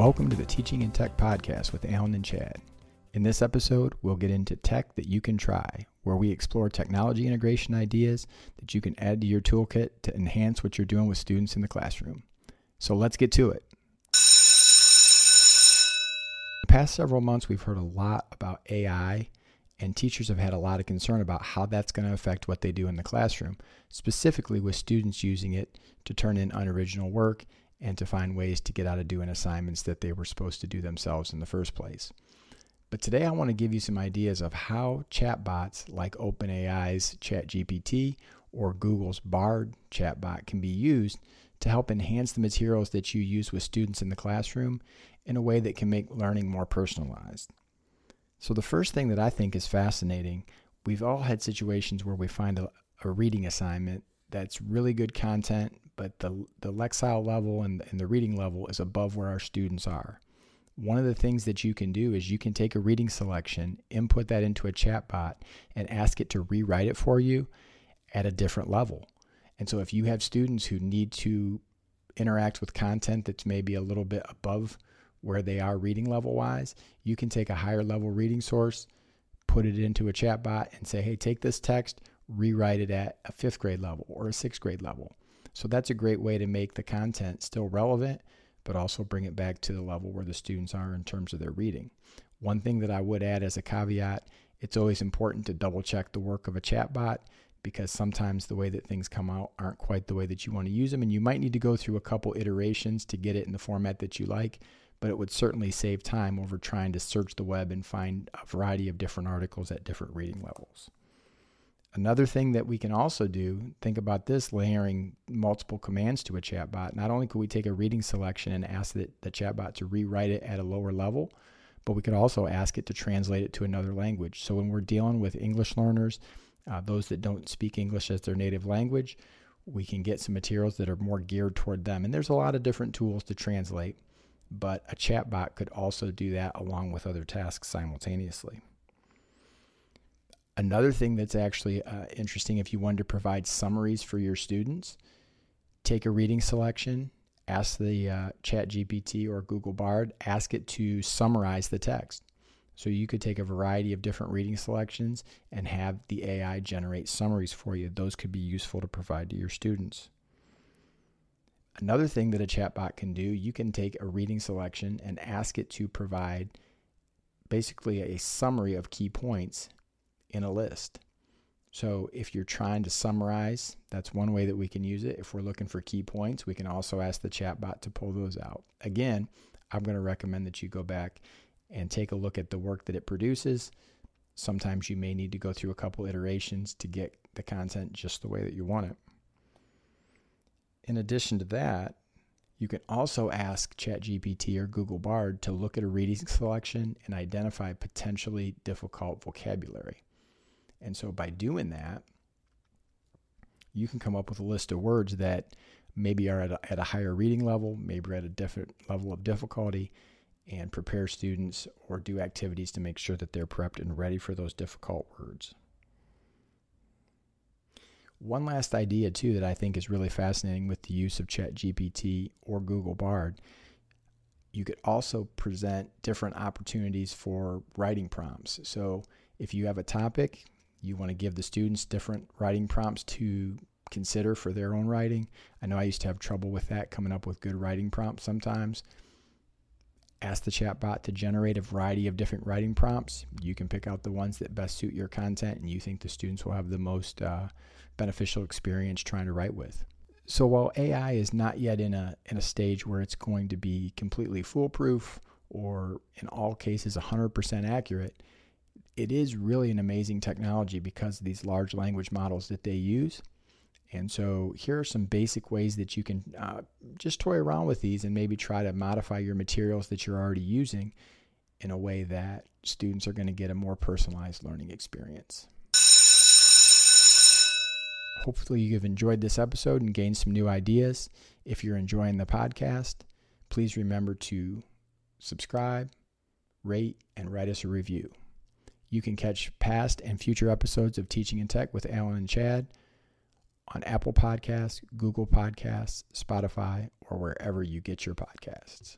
Welcome to the Teaching in Tech podcast with Alan and Chad. In this episode, we'll get into tech that you can try, where we explore technology integration ideas that you can add to your toolkit to enhance what you're doing with students in the classroom. So let's get to it. The past several months, we've heard a lot about AI, and teachers have had a lot of concern about how that's going to affect what they do in the classroom, specifically with students using it to turn in unoriginal work and to find ways to get out of doing assignments that they were supposed to do themselves in the first place. But today I want to give you some ideas of how chatbots like OpenAI's ChatGPT or Google's Bard chatbot can be used to help enhance the materials that you use with students in the classroom in a way that can make learning more personalized. So, the first thing that I think is fascinating, we've all had situations where we find a, a reading assignment that's really good content, but the, the Lexile level and, and the reading level is above where our students are. One of the things that you can do is you can take a reading selection, input that into a chatbot, and ask it to rewrite it for you at a different level. And so if you have students who need to interact with content that's maybe a little bit above where they are reading level wise, you can take a higher level reading source, put it into a chatbot, and say, hey, take this text, rewrite it at a fifth grade level or a sixth grade level. So that's a great way to make the content still relevant, but also bring it back to the level where the students are in terms of their reading. One thing that I would add as a caveat it's always important to double check the work of a chatbot because sometimes the way that things come out aren't quite the way that you want to use them. And you might need to go through a couple iterations to get it in the format that you like, but it would certainly save time over trying to search the web and find a variety of different articles at different reading levels. Another thing that we can also do, think about this layering multiple commands to a chatbot. Not only could we take a reading selection and ask the, the chatbot to rewrite it at a lower level, but we could also ask it to translate it to another language. So when we're dealing with English learners, uh, those that don't speak English as their native language, we can get some materials that are more geared toward them. And there's a lot of different tools to translate, but a chatbot could also do that along with other tasks simultaneously. Another thing that's actually uh, interesting if you wanted to provide summaries for your students, take a reading selection, ask the uh, Chat GPT or Google Bard, ask it to summarize the text. So you could take a variety of different reading selections and have the AI generate summaries for you. Those could be useful to provide to your students. Another thing that a chatbot can do, you can take a reading selection and ask it to provide basically a summary of key points in a list. So if you're trying to summarize, that's one way that we can use it. If we're looking for key points, we can also ask the chatbot to pull those out. Again, I'm going to recommend that you go back and take a look at the work that it produces. Sometimes you may need to go through a couple iterations to get the content just the way that you want it. In addition to that, you can also ask ChatGPT or Google Bard to look at a reading selection and identify potentially difficult vocabulary. And so by doing that, you can come up with a list of words that maybe are at a, at a higher reading level, maybe at a different level of difficulty, and prepare students or do activities to make sure that they're prepped and ready for those difficult words. One last idea, too, that I think is really fascinating with the use of ChatGPT or Google Bard. You could also present different opportunities for writing prompts. So, if you have a topic, you want to give the students different writing prompts to consider for their own writing. I know I used to have trouble with that, coming up with good writing prompts sometimes. Ask the chatbot to generate a variety of different writing prompts. You can pick out the ones that best suit your content and you think the students will have the most uh, beneficial experience trying to write with. So while AI is not yet in a in a stage where it's going to be completely foolproof or in all cases 100% accurate, it is really an amazing technology because of these large language models that they use. And so here are some basic ways that you can uh, just toy around with these and maybe try to modify your materials that you're already using in a way that students are going to get a more personalized learning experience. Hopefully, you've enjoyed this episode and gained some new ideas. If you're enjoying the podcast, please remember to subscribe, rate, and write us a review. You can catch past and future episodes of Teaching in Tech with Alan and Chad on Apple Podcasts, Google Podcasts, Spotify, or wherever you get your podcasts.